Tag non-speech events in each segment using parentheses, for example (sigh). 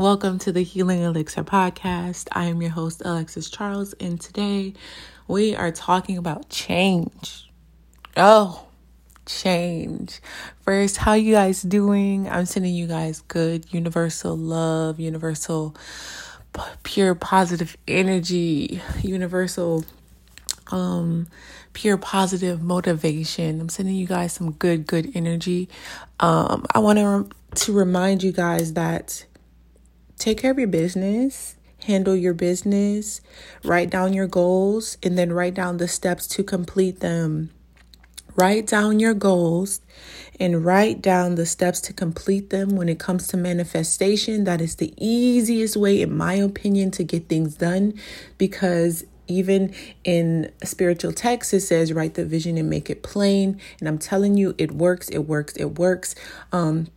Welcome to the Healing Elixir podcast. I am your host, Alexis Charles, and today we are talking about change. Oh, change. First, how you guys doing? I'm sending you guys good universal love, universal pure positive energy, universal um pure positive motivation. I'm sending you guys some good good energy. Um I want to to remind you guys that take care of your business, handle your business, write down your goals, and then write down the steps to complete them. Write down your goals and write down the steps to complete them when it comes to manifestation. That is the easiest way, in my opinion, to get things done because even in spiritual texts it says, write the vision and make it plain. And I'm telling you, it works, it works, it works. Um,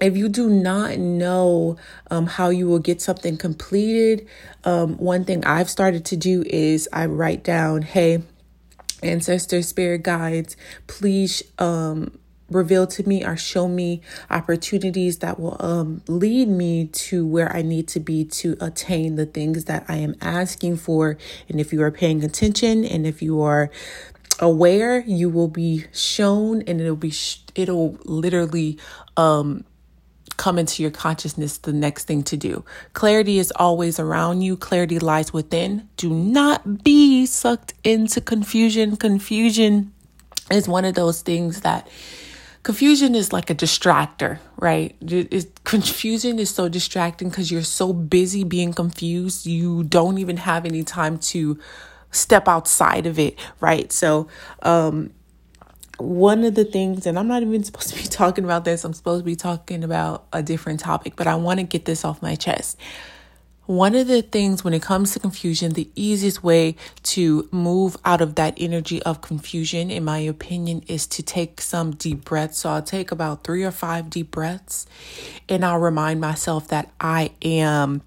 if you do not know um, how you will get something completed, um, one thing I've started to do is I write down, hey, ancestor spirit guides, please um, reveal to me or show me opportunities that will um, lead me to where I need to be to attain the things that I am asking for. And if you are paying attention and if you are aware, you will be shown and it'll be, sh- it'll literally, um, come into your consciousness the next thing to do. Clarity is always around you, clarity lies within. Do not be sucked into confusion. Confusion is one of those things that confusion is like a distractor, right? It's, confusion is so distracting because you're so busy being confused, you don't even have any time to step outside of it, right? So, um, one of the things, and I'm not even supposed to be (laughs) talking about this, I'm supposed to be talking about a different topic, but I want to get this off my chest. One of the things when it comes to confusion, the easiest way to move out of that energy of confusion, in my opinion, is to take some deep breaths. So I'll take about three or five deep breaths and I'll remind myself that I am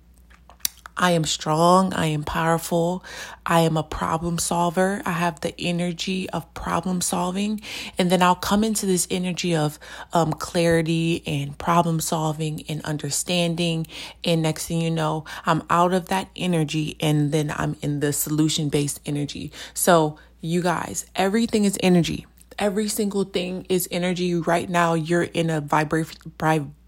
I am strong. I am powerful. I am a problem solver. I have the energy of problem solving. And then I'll come into this energy of um, clarity and problem solving and understanding. And next thing you know, I'm out of that energy and then I'm in the solution based energy. So, you guys, everything is energy. Every single thing is energy. Right now, you're in a vibration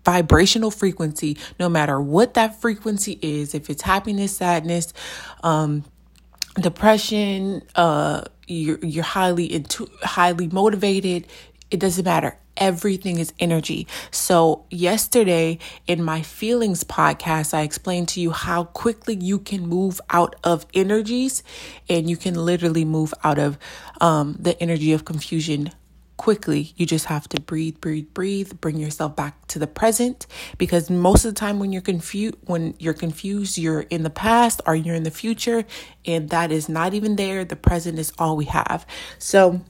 vibrational frequency, no matter what that frequency is, if it's happiness, sadness, um, depression, uh, you're, you're highly into, highly motivated. It doesn't matter. Everything is energy. So, yesterday in my feelings podcast, I explained to you how quickly you can move out of energies and you can literally move out of um, the energy of confusion quickly. You just have to breathe, breathe, breathe, bring yourself back to the present because most of the time when you're confused when you're confused, you're in the past or you're in the future and that is not even there. The present is all we have. So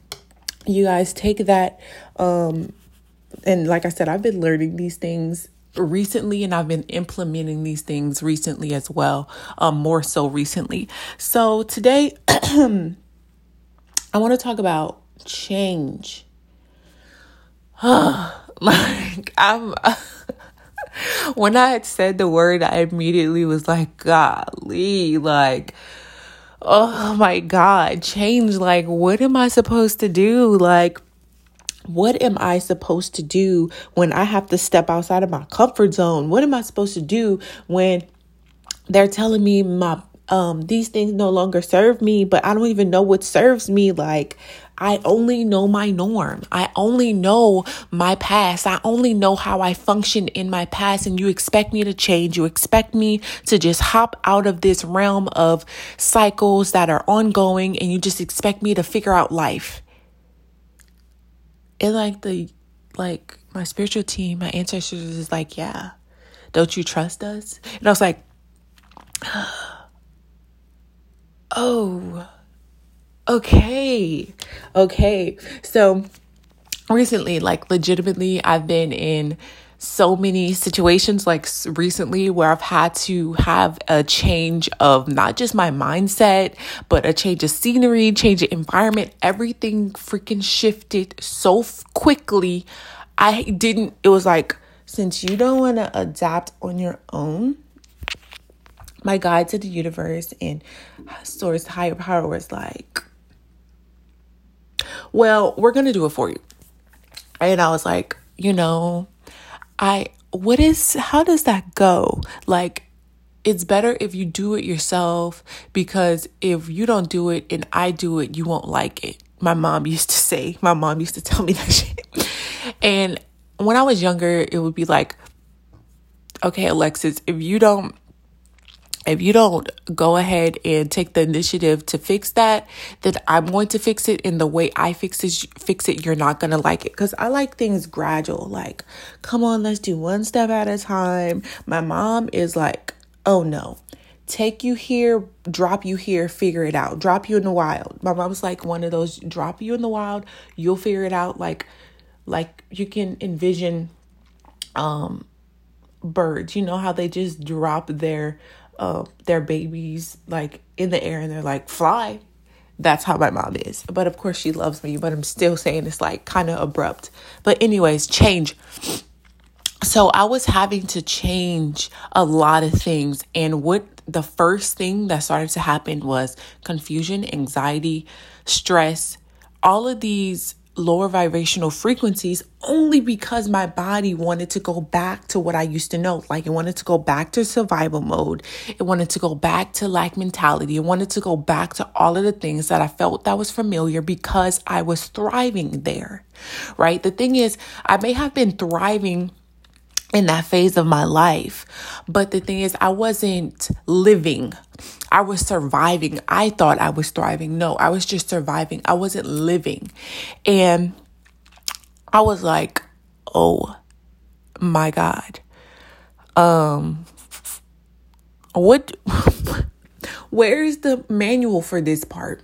you guys take that um and like I said, I've been learning these things recently and I've been implementing these things recently as well, um more so recently. So today (clears throat) I want to talk about change (sighs) like I'm (laughs) when I had said the word, I immediately was like, golly, like, oh my God, change. Like, what am I supposed to do? Like, what am I supposed to do when I have to step outside of my comfort zone? What am I supposed to do when they're telling me my um these things no longer serve me, but I don't even know what serves me? Like, I only know my norm. I only know my past. I only know how I functioned in my past. And you expect me to change. You expect me to just hop out of this realm of cycles that are ongoing. And you just expect me to figure out life. And like the, like my spiritual team, my ancestors is like, yeah, don't you trust us? And I was like, (gasps) oh, Okay. Okay. So recently, like legitimately, I've been in so many situations like recently where I've had to have a change of not just my mindset, but a change of scenery, change of environment. Everything freaking shifted so quickly. I didn't, it was like, since you don't want to adapt on your own, my guide to the universe and source higher power was like, well, we're going to do it for you. And I was like, you know, I, what is, how does that go? Like, it's better if you do it yourself because if you don't do it and I do it, you won't like it. My mom (laughs) used to say, my mom used to tell me that (laughs) shit. And when I was younger, it would be like, okay, Alexis, if you don't if you don't go ahead and take the initiative to fix that, then I'm going to fix it in the way I fix it. Fix it, you're not gonna like it because I like things gradual. Like, come on, let's do one step at a time. My mom is like, oh no, take you here, drop you here, figure it out, drop you in the wild. My mom's like one of those drop you in the wild, you'll figure it out. Like, like you can envision, um, birds. You know how they just drop their uh, their babies like in the air and they're like, fly. That's how my mom is. But of course, she loves me, but I'm still saying it's like kind of abrupt. But, anyways, change. So, I was having to change a lot of things. And what the first thing that started to happen was confusion, anxiety, stress, all of these lower vibrational frequencies only because my body wanted to go back to what I used to know. Like it wanted to go back to survival mode. It wanted to go back to lack mentality. It wanted to go back to all of the things that I felt that was familiar because I was thriving there. Right? The thing is, I may have been thriving in that phase of my life. But the thing is, I wasn't living. I was surviving. I thought I was thriving. No, I was just surviving. I wasn't living. And I was like, oh my God. Um, what, (laughs) where is the manual for this part?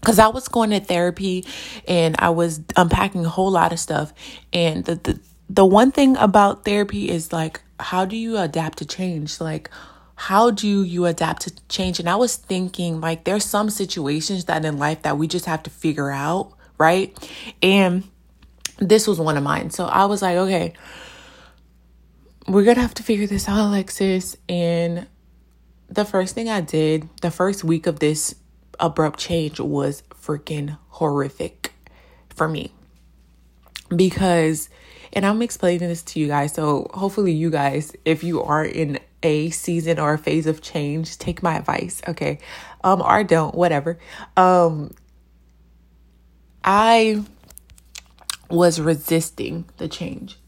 because I was going to therapy and I was unpacking a whole lot of stuff. And the, the, the one thing about therapy is like, how do you adapt to change? Like, how do you adapt to change? And I was thinking, like, there's some situations that in life that we just have to figure out, right? And this was one of mine. So I was like, okay, we're gonna have to figure this out, Alexis. And the first thing I did, the first week of this abrupt change was freaking horrific for me because and I'm explaining this to you guys. So hopefully, you guys, if you are in a season or a phase of change, take my advice, okay? Um, or don't, whatever. Um, I was resisting the change.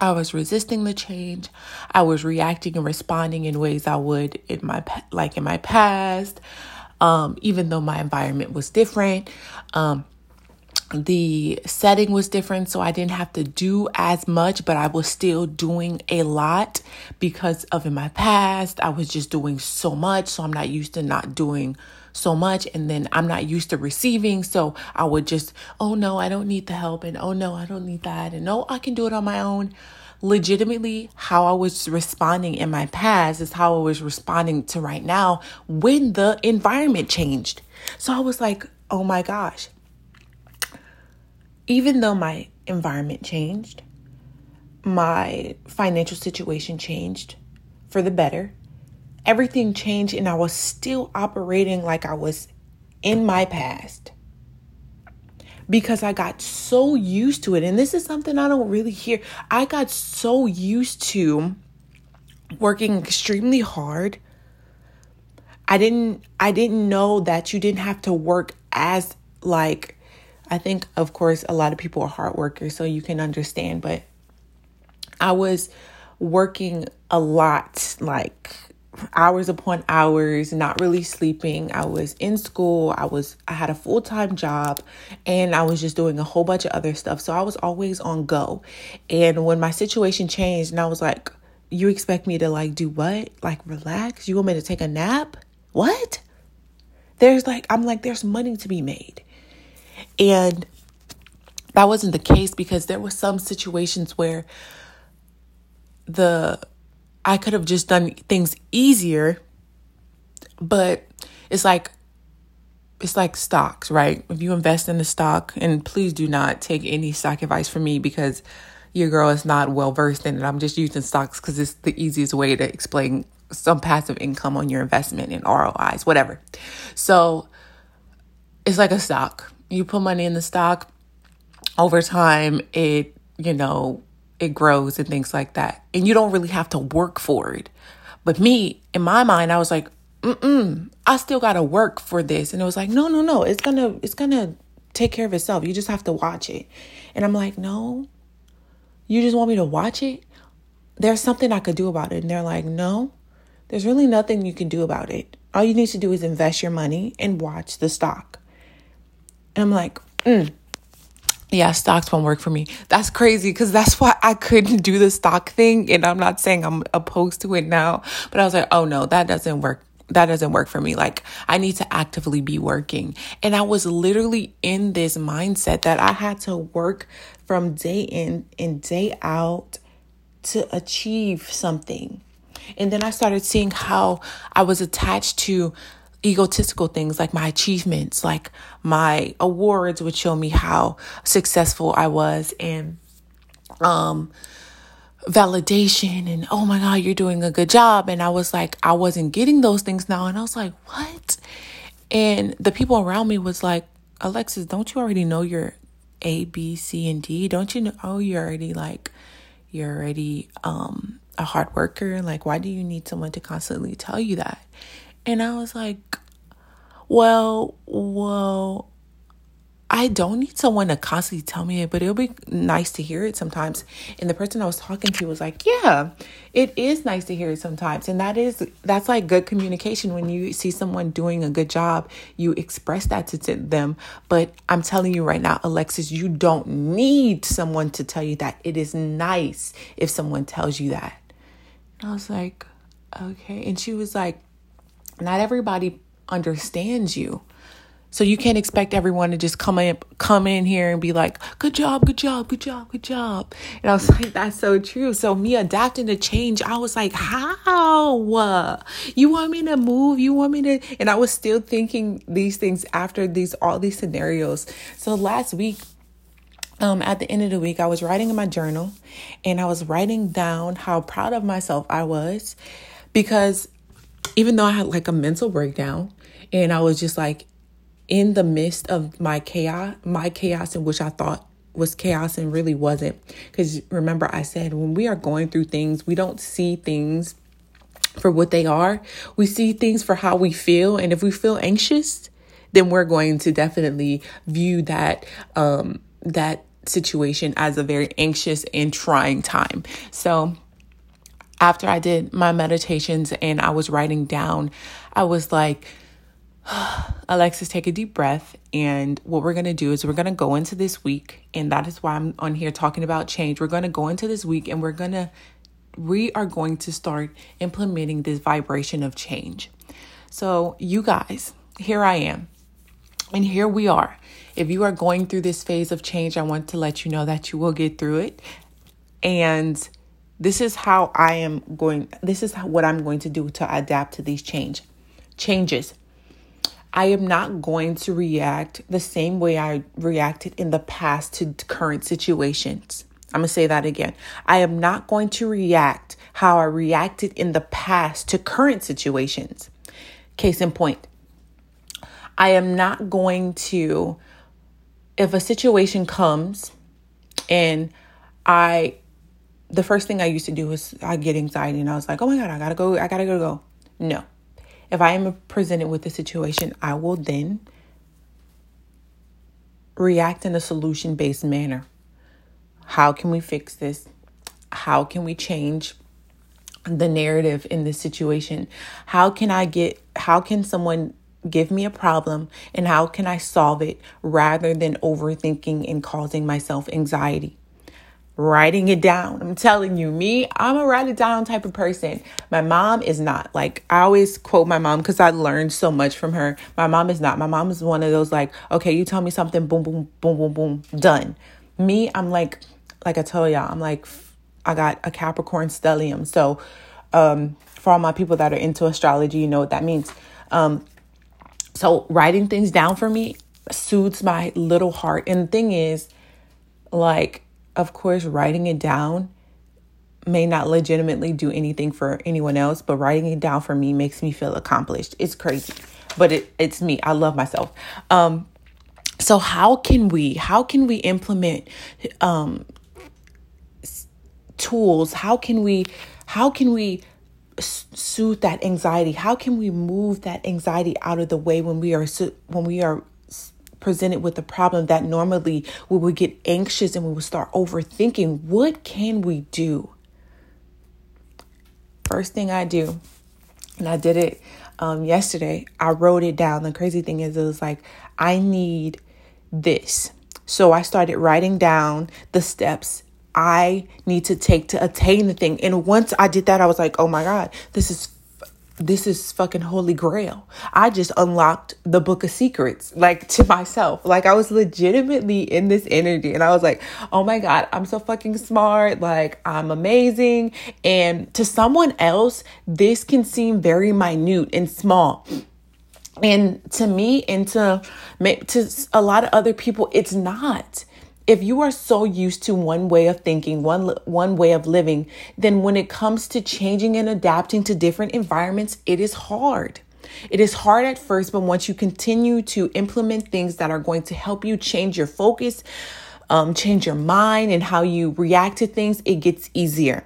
I was resisting the change. I was reacting and responding in ways I would in my like in my past. Um, even though my environment was different. Um, the setting was different, so I didn't have to do as much, but I was still doing a lot because of in my past, I was just doing so much, so I'm not used to not doing so much and then I'm not used to receiving so I would just oh no I don't need the help and oh no I don't need that and no I can do it on my own. Legitimately how I was responding in my past is how I was responding to right now when the environment changed. So I was like oh my gosh even though my environment changed, my financial situation changed for the better, everything changed, and I was still operating like I was in my past because I got so used to it. And this is something I don't really hear. I got so used to working extremely hard. I didn't I didn't know that you didn't have to work as like I think, of course, a lot of people are hard workers, so you can understand, but I was working a lot, like hours upon hours, not really sleeping. I was in school, I was I had a full-time job, and I was just doing a whole bunch of other stuff. So I was always on go. And when my situation changed and I was like, you expect me to like do what? Like relax? You want me to take a nap? What? There's like I'm like there's money to be made. And that wasn't the case because there were some situations where the I could have just done things easier, but it's like it's like stocks, right? If you invest in the stock, and please do not take any stock advice from me because your girl is not well versed in it. I'm just using stocks because it's the easiest way to explain some passive income on your investment in ROIs, whatever. So it's like a stock. You put money in the stock, over time, it, you know, it grows and things like that. And you don't really have to work for it. But me, in my mind, I was like, mm-mm, I still gotta work for this. And it was like, no, no, no, it's gonna, it's gonna take care of itself. You just have to watch it. And I'm like, no, you just want me to watch it? There's something I could do about it. And they're like, no, there's really nothing you can do about it. All you need to do is invest your money and watch the stock. And I'm like, mm, yeah, stocks won't work for me. That's crazy because that's why I couldn't do the stock thing. And I'm not saying I'm opposed to it now, but I was like, oh no, that doesn't work. That doesn't work for me. Like, I need to actively be working. And I was literally in this mindset that I had to work from day in and day out to achieve something. And then I started seeing how I was attached to egotistical things like my achievements, like my awards would show me how successful I was and um validation and oh my god you're doing a good job. And I was like I wasn't getting those things now. And I was like what? And the people around me was like Alexis don't you already know your A B C and D? Don't you know oh you're already like you're already um a hard worker? Like why do you need someone to constantly tell you that and I was like, well, well, I don't need someone to constantly tell me it, but it'll be nice to hear it sometimes. And the person I was talking to was like, "Yeah, it is nice to hear it sometimes." And that is that's like good communication when you see someone doing a good job, you express that to them. But I'm telling you right now, Alexis, you don't need someone to tell you that. It is nice if someone tells you that. And I was like, "Okay." And she was like, not everybody understands you. So you can't expect everyone to just come in come in here and be like, "Good job, good job, good job, good job." And I was (laughs) like, "That's so true." So me adapting to change, I was like, "How? You want me to move? You want me to?" And I was still thinking these things after these all these scenarios. So last week um, at the end of the week, I was writing in my journal and I was writing down how proud of myself I was because even though I had like a mental breakdown and I was just like in the midst of my chaos, my chaos in which I thought was chaos and really wasn't. Because remember, I said when we are going through things, we don't see things for what they are. We see things for how we feel. And if we feel anxious, then we're going to definitely view that um that situation as a very anxious and trying time. So after I did my meditations and I was writing down, I was like, (sighs) Alexis, take a deep breath. And what we're going to do is we're going to go into this week. And that is why I'm on here talking about change. We're going to go into this week and we're going to, we are going to start implementing this vibration of change. So, you guys, here I am. And here we are. If you are going through this phase of change, I want to let you know that you will get through it. And this is how I am going, this is what I'm going to do to adapt to these change changes. I am not going to react the same way I reacted in the past to current situations. I'm going to say that again. I am not going to react how I reacted in the past to current situations. Case in point, I am not going to, if a situation comes and I the first thing I used to do was I get anxiety and I was like, oh my God, I gotta go, I gotta go, go. No. If I am presented with a situation, I will then react in a solution based manner. How can we fix this? How can we change the narrative in this situation? How can I get, how can someone give me a problem and how can I solve it rather than overthinking and causing myself anxiety? Writing it down. I'm telling you, me, I'm a write it down type of person. My mom is not. Like, I always quote my mom because I learned so much from her. My mom is not. My mom is one of those, like, okay, you tell me something, boom, boom, boom, boom, boom, done. Me, I'm like, like I tell y'all, I'm like, I got a Capricorn stellium. So, um, for all my people that are into astrology, you know what that means. Um, so writing things down for me soothes my little heart. And the thing is, like, of course, writing it down may not legitimately do anything for anyone else, but writing it down for me makes me feel accomplished. It's crazy, but it, it's me. I love myself. Um, so how can we how can we implement um, tools? How can we how can we soothe that anxiety? How can we move that anxiety out of the way when we are when we are presented with a problem that normally we would get anxious and we would start overthinking? What can we do? First thing I do, and I did it um, yesterday, I wrote it down. The crazy thing is, it was like, I need this. So I started writing down the steps I need to take to attain the thing. And once I did that, I was like, oh my God, this is this is fucking holy grail. I just unlocked the book of secrets, like to myself. Like I was legitimately in this energy and I was like, oh my God, I'm so fucking smart. Like I'm amazing. And to someone else, this can seem very minute and small. And to me and to, to a lot of other people, it's not if you are so used to one way of thinking, one one way of living, then when it comes to changing and adapting to different environments, it is hard. It is hard at first, but once you continue to implement things that are going to help you change your focus, um, change your mind, and how you react to things, it gets easier.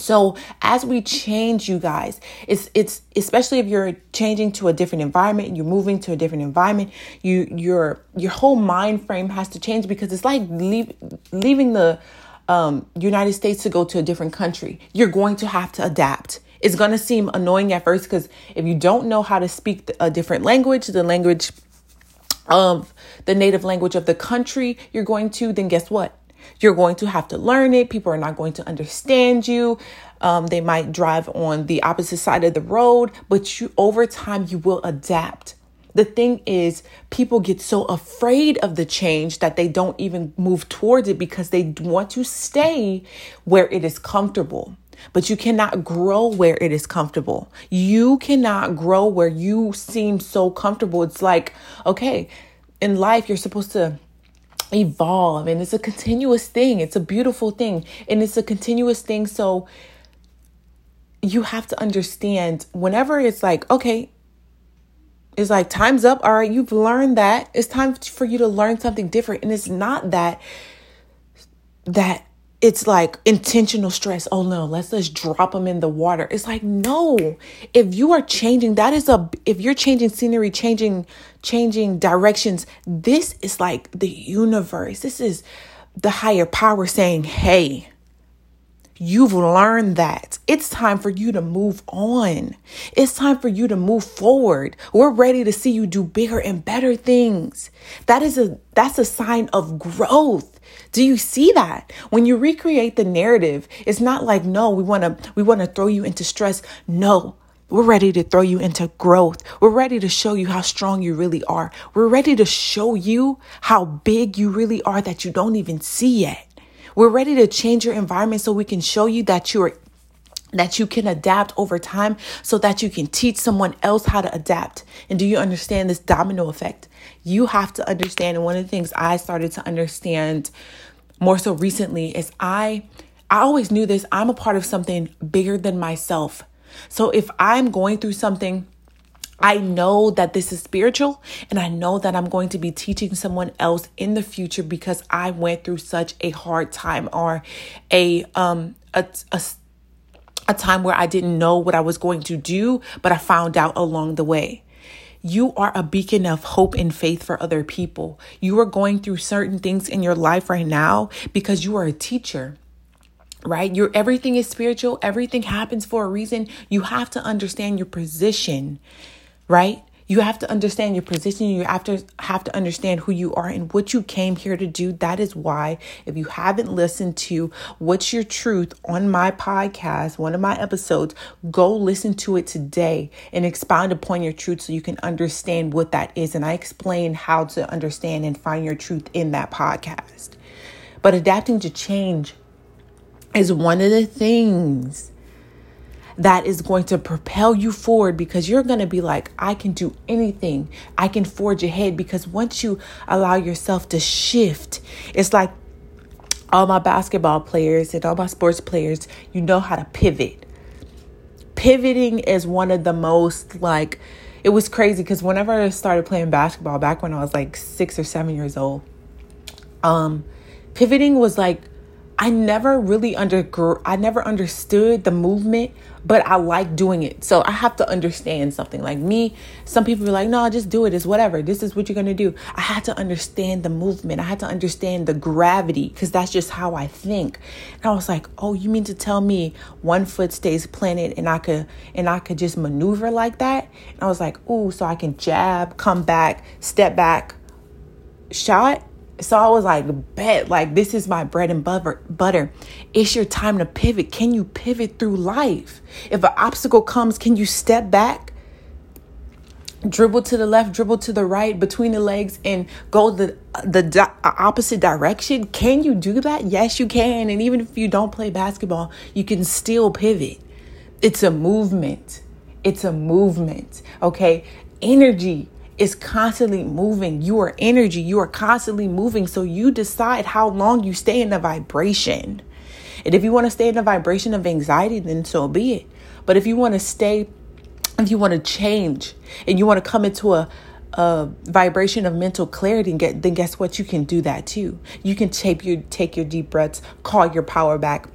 So as we change you guys, it's it's especially if you're changing to a different environment, you're moving to a different environment, you your your whole mind frame has to change because it's like leave, leaving the um, United States to go to a different country. You're going to have to adapt. It's going to seem annoying at first because if you don't know how to speak a different language, the language of the native language of the country you're going to, then guess what? You're going to have to learn it. People are not going to understand you. Um, they might drive on the opposite side of the road, but you over time you will adapt. The thing is, people get so afraid of the change that they don't even move towards it because they want to stay where it is comfortable. But you cannot grow where it is comfortable. You cannot grow where you seem so comfortable. It's like, okay, in life, you're supposed to evolve and it's a continuous thing. It's a beautiful thing and it's a continuous thing. So you have to understand whenever it's like, okay, it's like time's up. All right, you've learned that. It's time for you to learn something different. And it's not that that it's like intentional stress. Oh no, let's just drop them in the water. It's like no. If you are changing, that is a if you're changing scenery, changing changing directions, this is like the universe. This is the higher power saying, "Hey, You've learned that. It's time for you to move on. It's time for you to move forward. We're ready to see you do bigger and better things. That is a that's a sign of growth. Do you see that? When you recreate the narrative, it's not like no, we want to we want to throw you into stress. No. We're ready to throw you into growth. We're ready to show you how strong you really are. We're ready to show you how big you really are that you don't even see yet. We're ready to change your environment so we can show you that you're that you can adapt over time so that you can teach someone else how to adapt. And do you understand this domino effect? You have to understand and one of the things I started to understand more so recently is I I always knew this, I'm a part of something bigger than myself. So if I'm going through something I know that this is spiritual and I know that I'm going to be teaching someone else in the future because I went through such a hard time or a um a, a a time where I didn't know what I was going to do, but I found out along the way. You are a beacon of hope and faith for other people. You are going through certain things in your life right now because you are a teacher right? Your everything is spiritual, everything happens for a reason. You have to understand your position right? You have to understand your position. You have to have to understand who you are and what you came here to do. That is why, if you haven't listened to What's Your Truth on my podcast, one of my episodes, go listen to it today and expound upon your truth so you can understand what that is. And I explain how to understand and find your truth in that podcast. But adapting to change is one of the things that is going to propel you forward because you're going to be like, I can do anything. I can forge ahead because once you allow yourself to shift, it's like all my basketball players and all my sports players, you know how to pivot. Pivoting is one of the most like it was crazy because whenever I started playing basketball back when I was like six or seven years old, um, pivoting was like I never really under I never understood the movement, but I like doing it. So I have to understand something. Like me, some people are like, "No, just do it. It's whatever. This is what you're going to do." I had to understand the movement. I had to understand the gravity cuz that's just how I think. And I was like, "Oh, you mean to tell me one foot stays planted and I could and I could just maneuver like that?" And I was like, "Ooh, so I can jab, come back, step back, shot." So I was like, bet, like this is my bread and butter. It's your time to pivot. Can you pivot through life? If an obstacle comes, can you step back? Dribble to the left, dribble to the right, between the legs, and go the the di- uh, opposite direction. Can you do that? Yes, you can. And even if you don't play basketball, you can still pivot. It's a movement. It's a movement. Okay, energy is constantly moving. You are energy. You are constantly moving. So you decide how long you stay in the vibration. And if you want to stay in the vibration of anxiety, then so be it. But if you want to stay, if you want to change and you want to come into a, a vibration of mental clarity, and get, then guess what? You can do that too. You can take your take your deep breaths, call your power back,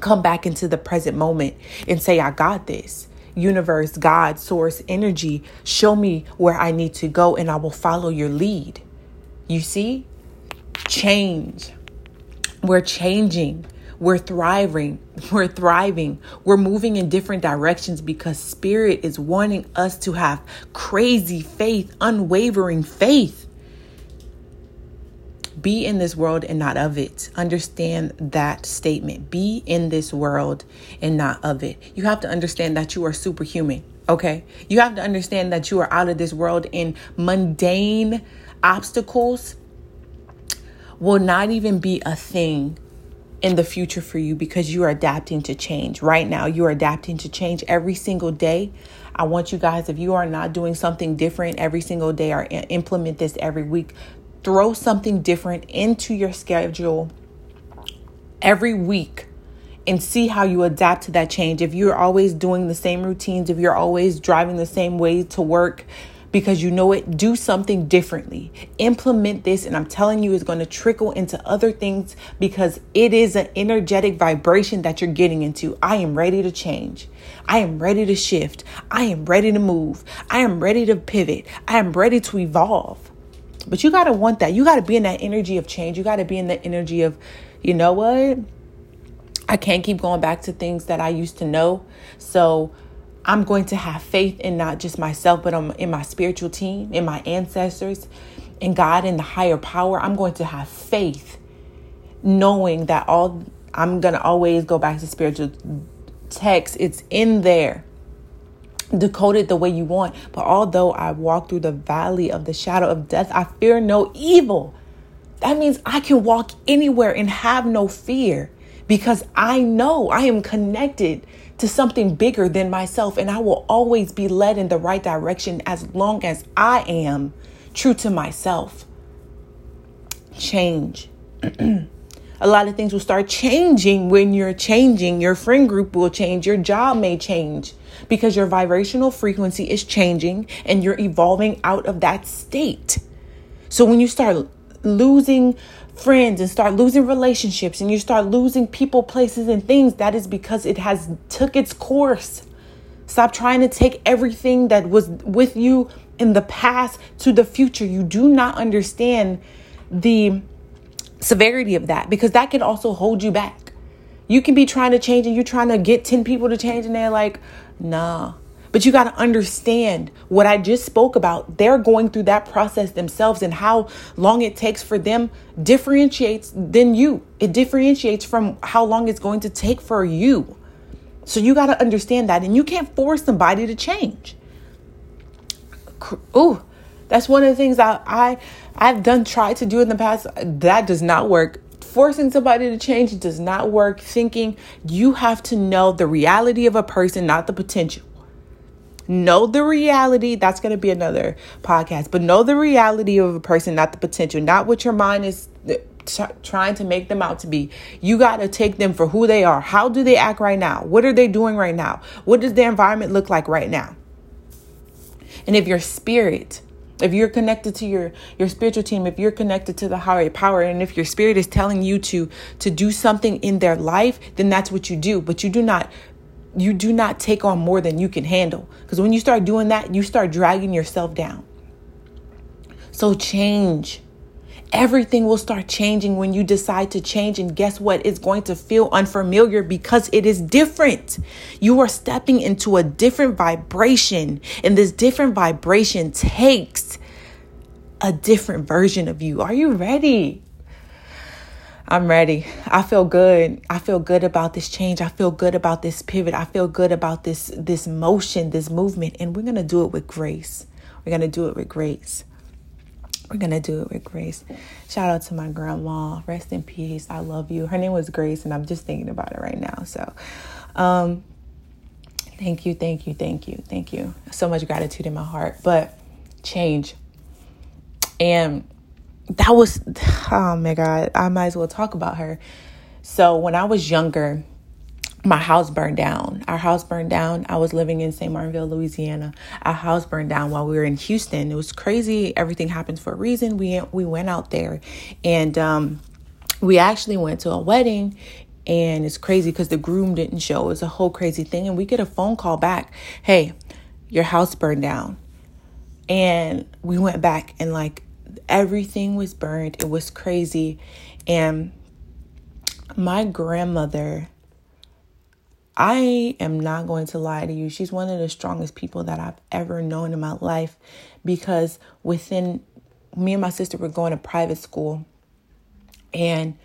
come back into the present moment, and say, "I got this." Universe, God, source, energy, show me where I need to go and I will follow your lead. You see? Change. We're changing. We're thriving. (laughs) We're thriving. We're moving in different directions because Spirit is wanting us to have crazy faith, unwavering faith be in this world and not of it. Understand that statement. Be in this world and not of it. You have to understand that you are superhuman. Okay. You have to understand that you are out of this world and mundane obstacles will not even be a thing in the future for you because you are adapting to change. Right now, you are adapting to change every single day. I want you guys, if you are not doing something different every single day or implement this every week, throw something different into your schedule every week and see how you adapt to that change. If you're always doing the same routines, if you're always driving the same way to work because you know it, do something differently. Implement this, and I'm telling you, it's going to trickle into other things because it is an energetic vibration that you're getting into. I am ready to change. I am ready to shift. I am ready to move. I am ready to pivot. I am ready to evolve. But you got to want that. You got to be in that energy of change. You got to be in the energy of, you know what? I can't keep going back to things that I used to know. So I'm going to have faith in not just myself, but I'm in my spiritual team, in my ancestors, in God, in the higher power. I'm going to have faith knowing that all I'm going to always go back to spiritual text. It's in there decode it the way you want. But although I walk through the valley of the shadow of death, I fear no evil. That means I can walk anywhere and have no fear because I know I am connected to something bigger than myself and I will always be led in the right direction as long as I am true to myself. Change. (clears throat) a lot of things will start changing when you're changing. Your friend group will change, your job may change because your vibrational frequency is changing and you're evolving out of that state. So when you start losing friends and start losing relationships and you start losing people, places and things, that is because it has took its course. Stop trying to take everything that was with you in the past to the future. You do not understand the severity of that because that can also hold you back. You can be trying to change and you're trying to get 10 people to change and they're like, nah. But you got to understand what I just spoke about. They're going through that process themselves and how long it takes for them differentiates than you. It differentiates from how long it's going to take for you. So you got to understand that. And you can't force somebody to change. Ooh, that's one of the things I, I I've done tried to do in the past. That does not work. Forcing somebody to change does not work. Thinking you have to know the reality of a person, not the potential. Know the reality. That's going to be another podcast. But know the reality of a person, not the potential. Not what your mind is uh, t- trying to make them out to be. You got to take them for who they are. How do they act right now? What are they doing right now? What does their environment look like right now? And if your spirit, if you're connected to your your spiritual team, if you're connected to the higher power, and if your spirit is telling you to to do something in their life, then that's what you do. But you do not you do not take on more than you can handle. Because when you start doing that, you start dragging yourself down. So change. Everything will start changing when you decide to change. And guess what? It's going to feel unfamiliar because it is different. You are stepping into a different vibration, and this different vibration takes a different version of you. Are you ready? I'm ready. I feel good. I feel good about this change. I feel good about this pivot. I feel good about this this motion, this movement, and we're going to do it with grace. We're going to do it with grace. We're going to do it with grace. Shout out to my grandma. Rest in peace. I love you. Her name was Grace and I'm just thinking about it right now. So, um thank you, thank you, thank you. Thank you. So much gratitude in my heart. But change. And that was oh my god i might as well talk about her so when i was younger my house burned down. Our house burned down. I was living in st martinville louisiana. Our house burned down while we were in houston. It was crazy. Everything happens for a reason. We we went out there. And um, we actually went to a wedding. And it's crazy because the groom didn't show. It was a whole crazy thing. And we get a phone call back. Hey your house burned down. And we went back and like everything was burned. It was crazy. And my grandmother, I am not going to lie to you. She's one of the strongest people that I've ever known in my life because within me and my sister were going to private school and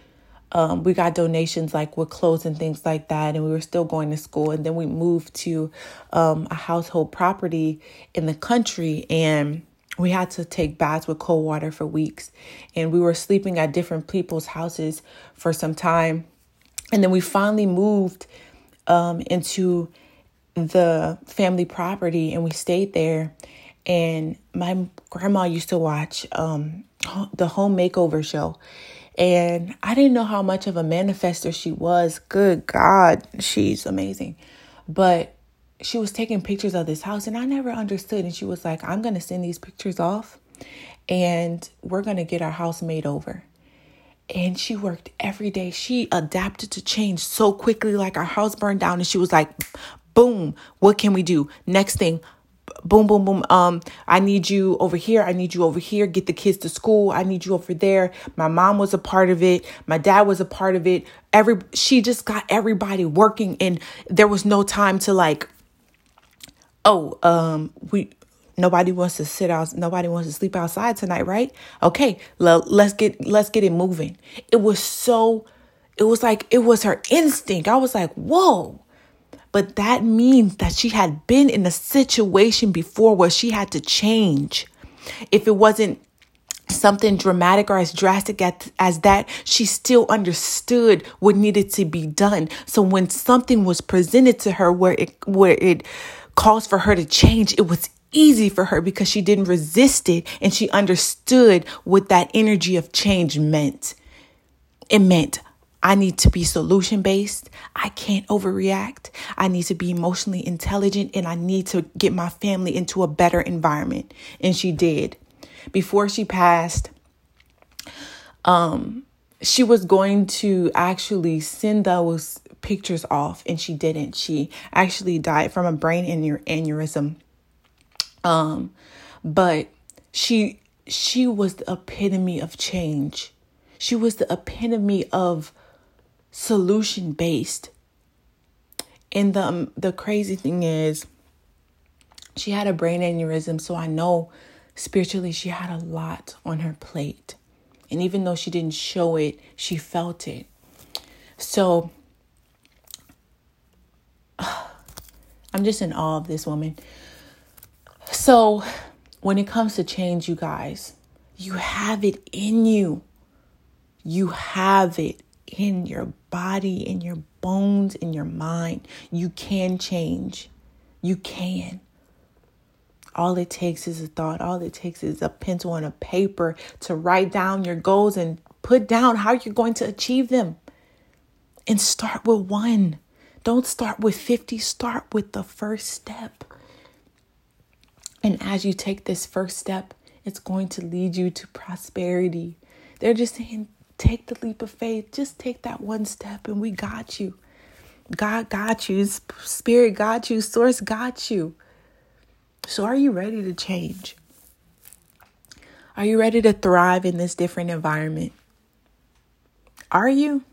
um, we got donations like with clothes and things like that, and we were still going to school. And then we moved to um, a household property in the country, and we had to take baths with cold water for weeks and we were sleeping at different people's houses for some time and then we finally moved um, into the family property and we stayed there and my grandma used to watch um, the home makeover show and i didn't know how much of a manifester she was good god she's amazing but she was taking pictures of this house and I never understood. And she was like, I'm going to send these pictures off and we're going to get our house made over. And she worked every day. She adapted to change so quickly. Like our house burned down and she was like, boom, what can we do? Next thing, boom, boom, boom. Um, I need you over here. I need you over here. Get the kids to school. I need you over there. My mom was a part of it. My dad was a part of it. Every she just got everybody working and there was no time to like oh, um, we nobody wants to sit out nobody wants to sleep outside tonight right? Okay let's get let's get it moving. It was so it was like it was her instinct. I was like whoa. But that means that she had been in a situation before where she had to change. If it wasn't something dramatic or as drastic as, as that she still understood what needed to be done. So when something was presented to her where it where it calls for her to change, it was easy for her because she didn't resist it and she understood what that energy of change meant. It meant I need to be solution based. I can't overreact. I need to be emotionally intelligent and I need to get my family into a better environment. And she did. Before she passed, um, she was going to actually send those pictures off and she didn't. She actually died from a brain aneurysm. Um, but she she was the epitome of change. She was the epitome of solution based. And the um, the crazy thing is she had a brain aneurysm, so I know spiritually she had a lot on her plate. And even though she didn't show it, she felt it. So (sighs) I'm just in awe of this woman. So, when it comes to change, you guys, you have it in you. You have it in your body, in your bones, in your mind. You can change. You can. All it takes is a thought. All it takes is a pencil and a paper to write down your goals and put down how you're going to achieve them. And start with one. Don't start with 50, start with the first step. And as you take this first step, it's going to lead you to prosperity. They're just saying, take the leap of faith. Just take that one step, and we got you. God got you. Spirit got you. Source got you. So, are you ready to change? Are you ready to thrive in this different environment? Are you?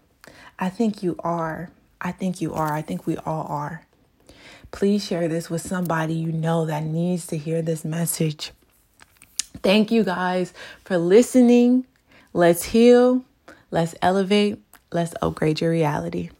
I think you are. I think you are. I think we all are. Please share this with somebody you know that needs to hear this message. Thank you guys for listening. Let's heal, let's elevate, let's upgrade your reality.